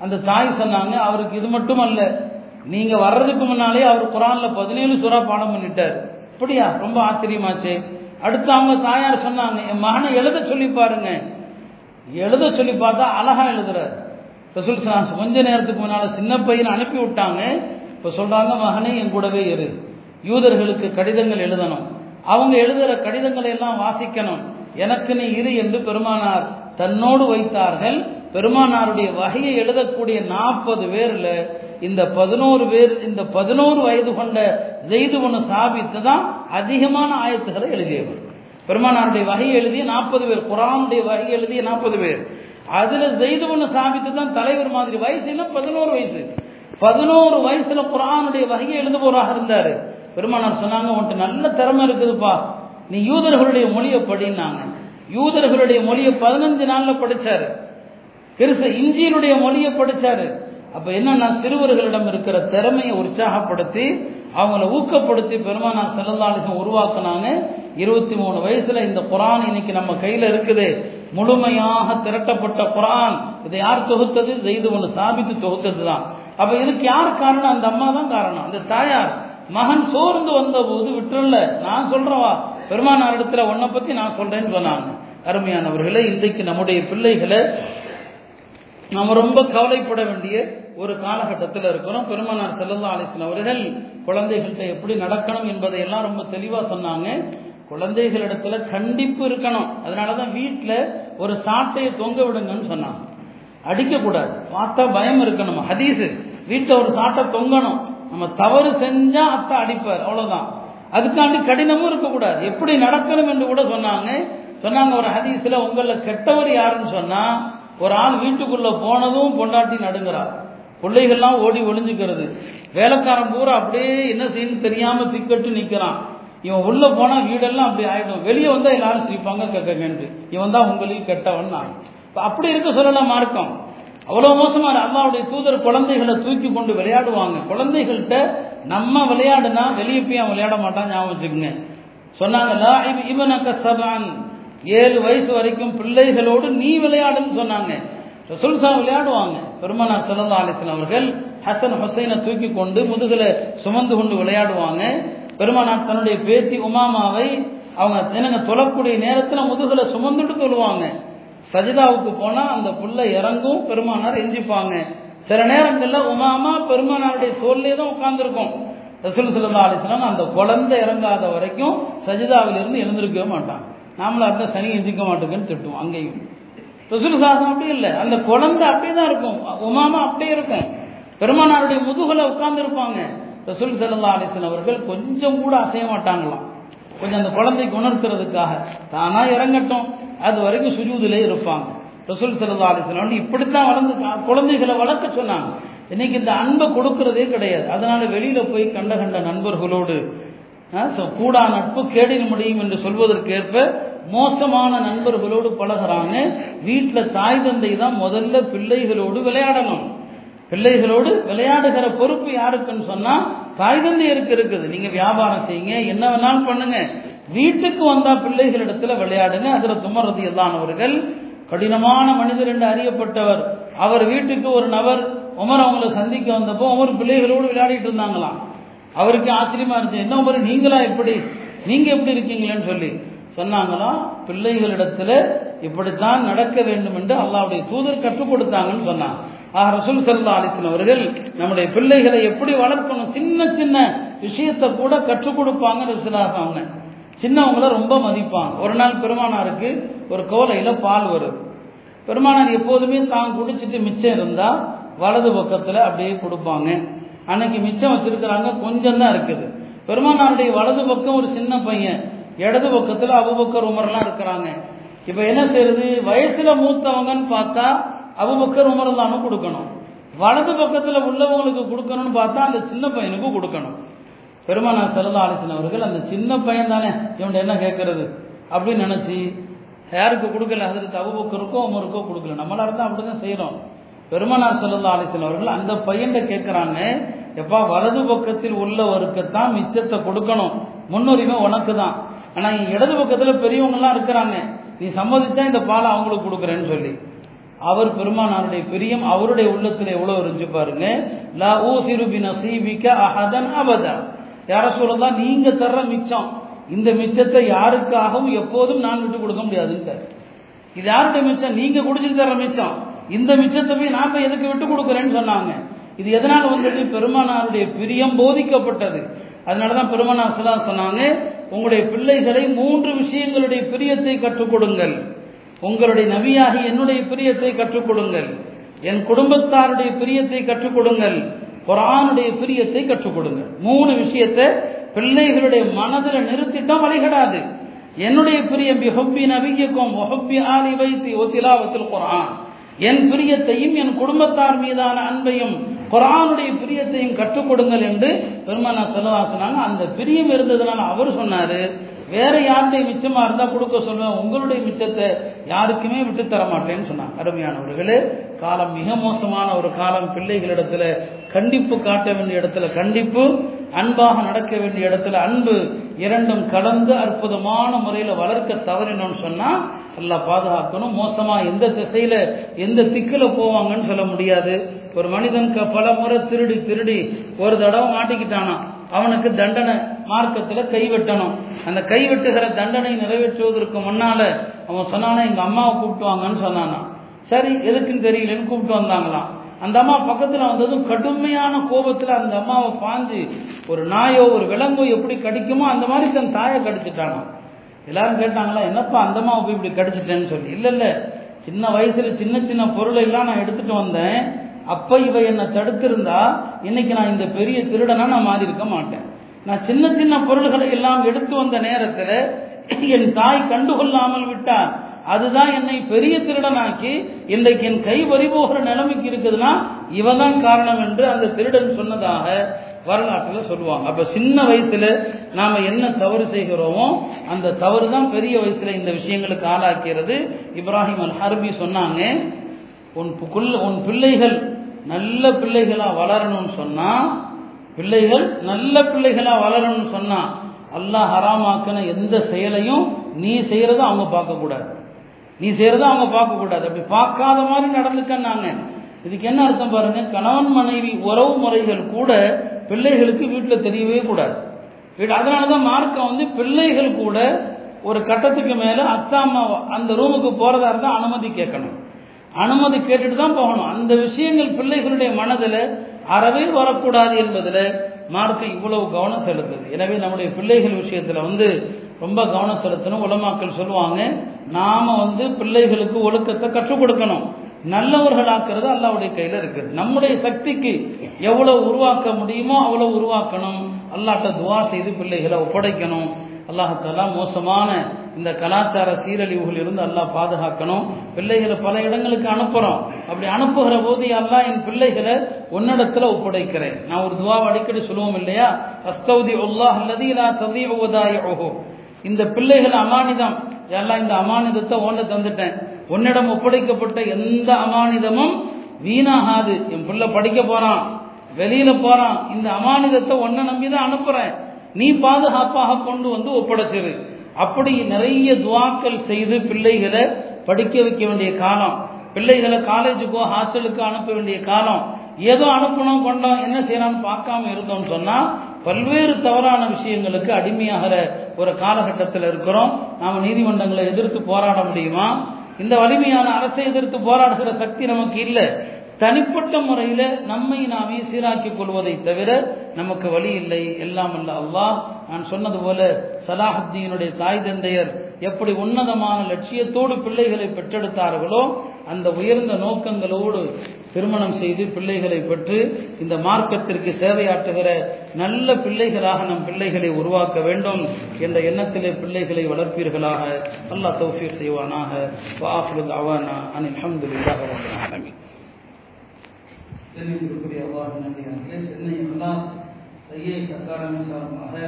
அந்த தாய் சொன்னாங்க அவருக்கு இது மட்டும் அல்ல நீங்க வர்றதுக்கு முன்னாலே அவர் குரான்ல பதினேழு சுறா பாடம் பண்ணிட்டார். அப்படியா? ரொம்ப ஆச்சரியமாச்சு. அடுத்து அவங்க தாயார் சொன்னாங்க என் மகனை எழுத சொல்லி பாருங்க. எழுத சொல்லி பார்த்தா அழகா எழுதுறாரு. ரசூல் சலாம் கொஞ்ச நேரத்துக்கு முன்னால் சின்ன பையனை அனுப்பி விட்டாங்க. இப்போ சொல்கிறாங்க மகனே என் கூடவே இரு. யூதர்களுக்கு கடிதங்கள் எழுதணும். அவங்க எழுதுகிற கடிதங்களை எல்லாம் வாசிக்கணும். எனக்கு நீ இரு என்று பெருமானார் தன்னோடு வைத்தார்கள். பெருமானாருடைய வகையை எழுதக்கூடிய நாற்பது பேரில் இந்த பதினோரு பேர் இந்த பதினோரு வயது கொண்ட ஜெய்துவனு சாபித்து தான் அதிகமான ஆயத்துக்களை எழுதியவர். பெருமானாருடைய வகை எழுதிய நாற்பது பேர் குரானுடைய வகை எழுதிய நாற்பது பேர். அதுல ஜெய்துவனு சாபித்து தான் தலைவர் மாதிரி வயசு இல்லை பதினோரு வயசு. பதினோரு வயசுல குரானுடைய வகையை எழுதுபவராக இருந்தாரு. பெருமானார் சொன்னாங்க உன்ட்டு நல்ல திறமை இருக்குதுப்பா. நீ யூதர்களுடைய மொழியை படினாங்க யூதர்களுடைய மொழியை பதினஞ்சு நாள்ல படிச்சாரு. பெருசு இஞ்சியனுடைய மொழியை படிச்சாரு. அப்ப என்னன்னா சிறுவர்களிடம் இருக்கிற திறமையை உற்சாகப்படுத்தி அவங்கள ஊக்கப்படுத்தி பெருமானார் செல்லல்லாலிசம் உருவாக்குனாங்க. இருபத்தி மூணு வயசுல இந்த குரான் இன்னைக்கு நம்ம கையில இருக்குது. முழுமையாக திரட்டப்பட்ட குரான். இதை யார் தொகுத்தது? செய்து ஒன்று சாபித்து தொகுத்தது தான் அப்ப இதுக்கு யார் காரணம்? அந்த அம்மா தான் காரணம். அந்த தாயார். மகன் சோர்ந்து வந்த போது விட்டுல நான் சொல்றவா? பெருமானார் இடத்துல உன்னை பத்தி நான் சொல்றேன்னு சொன்னாங்க. அருமையானவர்களே இன்றைக்கு நம்முடைய பிள்ளைகளை நம்ம ரொம்ப கவலைப்பட வேண்டிய ஒரு காலகட்டத்தில் இருக்கிறோம். பெருமானார் செல்லல்லா அலிஸ்லாம் அவர்கள் குழந்தைகள்கிட்ட எப்படி நடக்கணும் என்பதை எல்லாம் ரொம்ப தெளிவாக சொன்னாங்க. குழந்தைகளிடத்துல கண்டிப்பு இருக்கணும். அதனாலதான் வீட்டில் ஒரு சாட்டையை தொங்க விடுங்கன்னு சொன்னாங்க. அடிக்கக்கூடாது பார்த்தா பயம் இருக்கணும்? ஹதீஸு. வீட்டில் ஒரு சாட்டை தொங்கணும். நம்ம தவறு செஞ்சா அத்தை அடிப்பார். அவ்வளவுதான். அதுக்காண்டி கடினமும் இருக்கக்கூடாது. எப்படி நடக்கணும் என்று கூட சொன்னாங்க. சொன்னாங்க ஒரு ஹதீஸ்ல உங்கள கெட்டவர் யாருன்னு சொன்னா ஒரு ஆள் வீட்டுக்குள்ள போனதும் பொண்டாட்டி நடுங்கிறார் பிள்ளைகள்லாம் ஓடி ஒளிஞ்சுக்கிறது. வேலைக்காரன் பூரா அப்படியே என்ன செய்யணும் தெரியாம திக்கட்டு நிக்கிறான். இவன் உள்ள போனா வீடெல்லாம் அப்படி ஆயிடும். வெளியே வந்தா எல்லாரும் சிரிப்பாங்க கக்கங்கன்ட்டு இவன் தான் உங்களுக்கு கெட்டவன் நான். அப்படி இருக்க சொல்லலாம் மார்க்கம். அவ்வளவு மோசமா அல்லாவுடைய தூதர் குழந்தைகளை தூக்கி கொண்டு விளையாடுவாங்க. குழந்தைகள்கிட்ட நம்ம விளையாடுனா வெளியே போய் அவன் விளையாட மாட்டான் ஞாபகம் வச்சுக்கோங்க. சொன்னாங்க இவனக்க சபான். ஏழு வயசு வரைக்கும் பிள்ளைகளோடு நீ விளையாடுன்னு சொன்னாங்க. ரசூல்சா விளையாடுவாங்க. பெருமனா சல்லா அலிஸ்லாம் அவர்கள் ஹசன் ஹுசைனை தூக்கி கொண்டு முதுகுல சுமந்து கொண்டு விளையாடுவாங்க. பெருமானார் தன்னுடைய பேத்தி உமாமாவை அவங்க என்னங்க தொழக்கூடிய நேரத்தில் முதுகில் சுமந்துட்டு தொழுவாங்க. சஜிதாவுக்கு போனால் அந்த புள்ள இறங்கும் பெருமானார் எஞ்சிப்பாங்க. சில நேரங்களில் உமாமா பெருமானாருடைய தோல்லே தான் உட்கார்ந்துருக்கும். ரசூல் சல்லா அலிஸ்லாம் அந்த குழந்தை இறங்காத வரைக்கும் சஜிதாவிலிருந்து எழுந்திருக்கவே மாட்டான் நாமளும் அந்த சனி எஞ்சிக்க மாட்டேங்குன்னு திட்டுவோம் அங்கேயும். ரசூல் சாசம் அப்படி இல்லை. அந்த குழந்தை அப்படியே தான் இருக்கும். உமாமா அப்படியே இருக்கும். பெருமானாருடைய முதுகில் உட்கார்ந்துருப்பாங்க. ரசூல் சல்லா அலிஸ்லாம் அவர்கள் கொஞ்சம் கூட அசைய மாட்டாங்களாம். கொஞ்சம் அந்த குழந்தைக்கு உணர்த்துறதுக்காக. தானா இறங்கட்டும். அது வரைக்கும் சுஜூதிலே இருப்பாங்க. ரசூல் சல்லா அலிஸ்லாம் இப்படித்தான் வளர்ந்து குழந்தைகளை வளர்க்க சொன்னாங்க. இன்னைக்கு இந்த அன்பை கொடுக்கறதே கிடையாது. அதனால வெளியில போய் கண்ட கண்ட நண்பர்களோடு கூடா நட்பு கேடில் முடியும் என்று சொல்வதற்கேற்ப மோசமான நண்பர்களோடு பழகிறாங்க. வீட்டில் தாய் தந்தை தான் முதல்ல பிள்ளைகளோடு விளையாடணும். பிள்ளைகளோடு விளையாடுகிற பொறுப்பு யாருக்குன்னு சொன்னா தாய் தந்தையருக்கு இருக்குது. நீங்க வியாபாரம் செய்யுங்க என்ன வேணாலும் பண்ணுங்க. வீட்டுக்கு வந்தா பிள்ளைகளிடத்துல விளையாடுங்க. அதுல துமரதி எல்லானவர்கள் கடினமான மனிதர் என்று அறியப்பட்டவர். அவர் வீட்டுக்கு ஒரு நபர் உமர் அவங்களை சந்திக்க வந்தப்போ உமர் பிள்ளைகளோடு விளையாடிட்டு இருந்தாங்களாம். அவருக்கு ஆச்சரியமா இருந்துச்சு என்ன உமர் நீங்களா எப்படி? நீங்க எப்படி இருக்கீங்களேன்னு சொல்லி. சொன்னாங்களாம் பிள்ளைகளிடத்துல இப்படித்தான் நடக்க வேண்டும் என்று அல்லாவுடைய தூதர் கற்றுக் கொடுத்தாங்கன்னு சொன்னாங்க. ஆக ரசூல் சல்லா அலிஸ்லாம் அவர்கள் நம்முடைய பிள்ளைகளை எப்படி வளர்க்கணும் சின்ன சின்ன விஷயத்தை கூட கற்றுக் கொடுப்பாங்க ரசூலாசம் அவங்க சின்னவங்கள ரொம்ப மதிப்பாங்க. ஒரு நாள் பெருமானாருக்கு ஒரு கோலையில பால் வருது பெருமானார் எப்போதுமே தான் குடிச்சிட்டு மிச்சம் இருந்தா வலது பக்கத்துல அப்படியே கொடுப்பாங்க. அன்னைக்கு மிச்சம் வச்சிருக்கிறாங்க கொஞ்சம் தான் இருக்குது. பெருமானாருடைய வலது பக்கம் ஒரு சின்ன பையன் இடது பக்கத்துல அபுபக்கர் உமர்லாம் இருக்கிறாங்க. இப்ப என்ன செய்யறது வயசுல மூத்தவங்கன்னு பார்த்தா அபுபக்கர் உமர் இல்லாமல் கொடுக்கணும். வலது பக்கத்தில் உள்ளவங்களுக்கு கொடுக்கணும்னு பார்த்தா அந்த சின்ன பையனுக்கு கொடுக்கணும். பெருமானா சரதா ஆலோசனை அவர்கள் அந்த சின்ன பையன் தானே இவன் என்ன கேட்கறது? அப்படின்னு நினச்சி யாருக்கு கொடுக்கல? அதற்கு அபுபக்கருக்கோ உமருக்கோ கொடுக்கல. நம்மளா இருந்தா அப்படிதான் செய்கிறோம் பெருமானார் சல்லா அலிசன் அவர்கள் அந்த பையன் கேட்கிறாங்க எப்பா வலது பக்கத்தில் உள்ளவருக்குத்தான் மிச்சத்தை கொடுக்கணும். முன்னுரிமை உனக்கு தான் ஆனால் இடது பக்கத்தில் பெரியவங்கலாம் இருக்கிறானே இருக்கிறாங்க. நீ சம்மதிச்சா இந்த பாலை அவங்களுக்கு கொடுக்குறேன்னு சொல்லி. அவர் பெருமானாருடைய பிரியம் அவருடைய உள்ளத்தில் எவ்வளவு இருந்துச்சு பாருங்க. லா ஊசிரு பி நசீபிக்க அஹதன் அபதா. யார சொல்லலாம் நீங்க தர்ற மிச்சம். இந்த மிச்சத்தை யாருக்காகவும் எப்போதும் நான் விட்டு கொடுக்க முடியாதுன்னு இது யாருடைய மிச்சம்? நீங்க குடிச்சு தர்ற மிச்சம். இந்த மிச்சத்தை போய் நான் எதுக்கு விட்டு கொடுக்குறேன்னு சொன்னாங்க. இது எதனால வந்துட்டு பெருமானாருடைய பிரியம் போதிக்கப்பட்டது. அதனாலதான் பெருமானார் சொல்லா சொன்னாங்க உங்களுடைய பிள்ளைகளை மூன்று விஷயங்களுடைய பிரியத்தை கற்றுக் கொடுங்கள். உங்களுடைய நபியாகி என்னுடைய பிரியத்தை கற்றுக் கொடுங்கள் என் குடும்பத்தாருடைய பிரியத்தை கற்றுக் கொடுங்கள் குரானுடைய பிரியத்தை கற்றுக் கொடுங்கள் மூணு விஷயத்தை பிள்ளைகளுடைய மனதில் நிறுத்திட்டோம் வழிகடாது. என்னுடைய பிரியம் ஹொப்பி நபிக்கும் ஹொப்பி ஆலி வைத்தி ஒத்திலாவத்தில் குரான் என் பிரியத்தையும் என் குடும்பத்தார் மீதான அன்பையும் குரானுடைய பிரியத்தையும் கற்றுக் கொடுங்கள் என்று பெருமானா செல்லவா சொன்னாங்க அந்த பிரியம் இருந்ததுனால அவர் சொன்னாரு வேற யாருடைய மிச்சமா இருந்தா கொடுக்க சொல்லுவேன். உங்களுடைய மிச்சத்தை யாருக்குமே விட்டு தர மாட்டேன்னு சொன்னாங்க. அருமையானவர்களே காலம் மிக மோசமான ஒரு காலம். பிள்ளைகளிடத்துல கண்டிப்பு காட்ட வேண்டிய இடத்துல கண்டிப்பு அன்பாக நடக்க வேண்டிய இடத்துல அன்பு இரண்டும் கலந்து அற்புதமான முறையில வளர்க்க தவறினோம்னு சொன்னா நல்லா பாதுகாக்கணும். மோசமா எந்த திசையில எந்த திக்குல போவாங்கன்னு சொல்ல முடியாது. ஒரு மனிதன் பல முறை திருடி திருடி ஒரு தடவை மாட்டிக்கிட்டானா? அவனுக்கு தண்டனை மார்க்கத்தில் கைவெட்டணும். அந்த கைவெட்டுகிற தண்டனை நிறைவேற்றுவதற்கு முன்னால அவன் சொன்னானா எங்க அம்மாவை கூப்பிட்டு வாங்கன்னு சொன்னானா. சரி எதுக்குன்னு தெரியலன்னு கூப்பிட்டு வந்தாங்களாம். அந்த அம்மா பக்கத்தில் வந்ததும் கடுமையான கோபத்தில் அந்த அம்மாவை பாஞ்சு ஒரு நாயோ ஒரு விலங்கோ எப்படி கடிக்குமோ அந்த மாதிரி தன் தாயை கடிச்சிட்டானா எல்லாரும் கேட்டாங்களா என்னப்பா அந்த அம்மாவை போய் இப்படி கடிச்சிட்டேன்னு சொல்லி? இல்லை இல்லை சின்ன வயசுல சின்ன சின்ன பொருளை எல்லாம் நான் எடுத்துட்டு வந்தேன். அப்ப இவ என்னை தடுத்திருந்தா இன்னைக்கு நான் இந்த பெரிய திருடனா நான் மாறி இருக்க மாட்டேன். நான் சின்ன சின்ன பொருள்களை எல்லாம் எடுத்து வந்த நேரத்தில் என் தாய் கண்டுகொள்ளாமல் விட்டார். அதுதான் என்னை பெரிய திருடனாக்கி இன்றைக்கு என் கை வரிபோகிற நிலைமைக்கு இருக்குதுன்னா இவதான் காரணம் என்று அந்த திருடன் சொன்னதாக வரலாற்றில் சொல்லுவாங்க. அப்ப சின்ன வயசுல நாம என்ன தவறு செய்கிறோமோ அந்த தவறு தான் பெரிய வயசுல இந்த விஷயங்களுக்கு ஆளாக்கிறது. இப்ராஹிம் அல் ஹர்பி சொன்னாங்க உன் உன் பிள்ளைகள் நல்ல பிள்ளைகளாக வளரணும்னு சொன்னால் பிள்ளைகள் நல்ல பிள்ளைகளாக வளரணும்னு சொன்னால் அல்லாஹ் ஹராமாக்கின எந்த செயலையும் நீ செய்கிறத அவங்க பார்க்கக்கூடாது. நீ செய்கிறத அவங்க பார்க்கக்கூடாது. அப்படி பார்க்காத மாதிரி நடந்துக்கன்னாங்க இதுக்கு என்ன அர்த்தம் பாருங்க? கணவன் மனைவி உறவு முறைகள் கூட பிள்ளைகளுக்கு வீட்டில் தெரியவே கூடாது. அதனாலதான் மார்க்கம் வந்து பிள்ளைகள் கூட ஒரு கட்டத்துக்கு மேலே அத்தா அம்மா அந்த ரூமுக்கு போகிறதா இருந்தால் அனுமதி கேட்கணும். அனுமதி கேட்டுட்டு தான் போகணும். அந்த விஷயங்கள் பிள்ளைகளுடைய மனதில் அறவே வரக்கூடாது என்பதில் மார்க்கு இவ்வளவு கவனம் செலுத்துது. எனவே நம்முடைய பிள்ளைகள் விஷயத்தில் வந்து ரொம்ப கவனம் செலுத்தணும். உலமாக்கள் சொல்லுவாங்க நாம வந்து பிள்ளைகளுக்கு ஒழுக்கத்தை கற்றுக் கொடுக்கணும். நல்லவர்களாக்குறது அல்லாவுடைய கையில் இருக்குது. நம்முடைய சக்திக்கு எவ்வளவு உருவாக்க முடியுமோ அவ்வளவு உருவாக்கணும். அல்லாட்ட துவா செய்து பிள்ளைகளை ஒப்படைக்கணும். அல்லாஹத்தாலா மோசமான இந்த கலாச்சார சீரழிவுகள் இருந்து அல்லாஹ் பாதுகாக்கணும். பிள்ளைகளை பல இடங்களுக்கு அனுப்புகிறோம் அப்படி அனுப்புகிற போது அல்லா என் பிள்ளைகளை ஒன்னிடத்தில் ஒப்படைக்கிறேன். நான் ஒரு துவா அடிக்கடி சொல்லுவோம் இல்லையா? அஸ்தௌதி உல்லாஹ் அல்லது லா ததி ஓஹோ இந்த பிள்ளைகள் அமானிதம். எல்லாம் இந்த அமானிதத்தை ஓண்ட தந்துட்டேன். உன்னிடம் ஒப்படைக்கப்பட்ட எந்த அமானிதமும் வீணாகாது. என் பிள்ளை படிக்க போறான் வெளியில போறான். இந்த அமானிதத்தை ஒன்ன நம்பி தான் அனுப்புறேன். நீ பாதுகாப்பாக கொண்டு வந்து ஒப்படைச்சிரு. அப்படி நிறைய துவாக்கள் செய்து பிள்ளைகளை படிக்க வைக்க வேண்டிய காலம். பிள்ளைகளை காலேஜுக்கோ ஹாஸ்டலுக்கோ அனுப்ப வேண்டிய காலம். ஏதோ அனுப்பணும் கொண்டோம் என்ன செய்யலாம்னு பார்க்காம இருந்தோம்னு சொன்னா பல்வேறு தவறான விஷயங்களுக்கு அடிமையாகிற ஒரு காலகட்டத்தில் இருக்கிறோம். நாம் நீதிமன்றங்களை எதிர்த்து போராட முடியுமா? இந்த வலிமையான அரசை எதிர்த்து போராடுகிற சக்தி நமக்கு இல்லை. தனிப்பட்ட முறையில் நம்மை நாமே சீராக்கிக் கொள்வதை தவிர நமக்கு வழி இல்லை. எல்லாம் அல்ல அல்லாஹ். நான் சொன்னது போல சலாஹுத்தீனுடைய தாய் தந்தையர் எப்படி உன்னதமான லட்சியத்தோடு பிள்ளைகளை பெற்றெடுத்தார்களோ அந்த உயர்ந்த நோக்கங்களோடு திருமணம் செய்து பிள்ளைகளை பெற்று இந்த மார்க்கத்திற்கு சேவையாற்றுகிற நல்ல பிள்ளைகளாக நம் பிள்ளைகளை உருவாக்க வேண்டும் என்ற எண்ணத்திலே பிள்ளைகளை வளர்ப்பீர்களாக. அல்லாஹ் தௌஃபீர் செய்வானாக. வாஃபுல் அவானா அனில் அஹமதுல்லாஹ் इतनी अवार्ड ये सरकार अनुसार है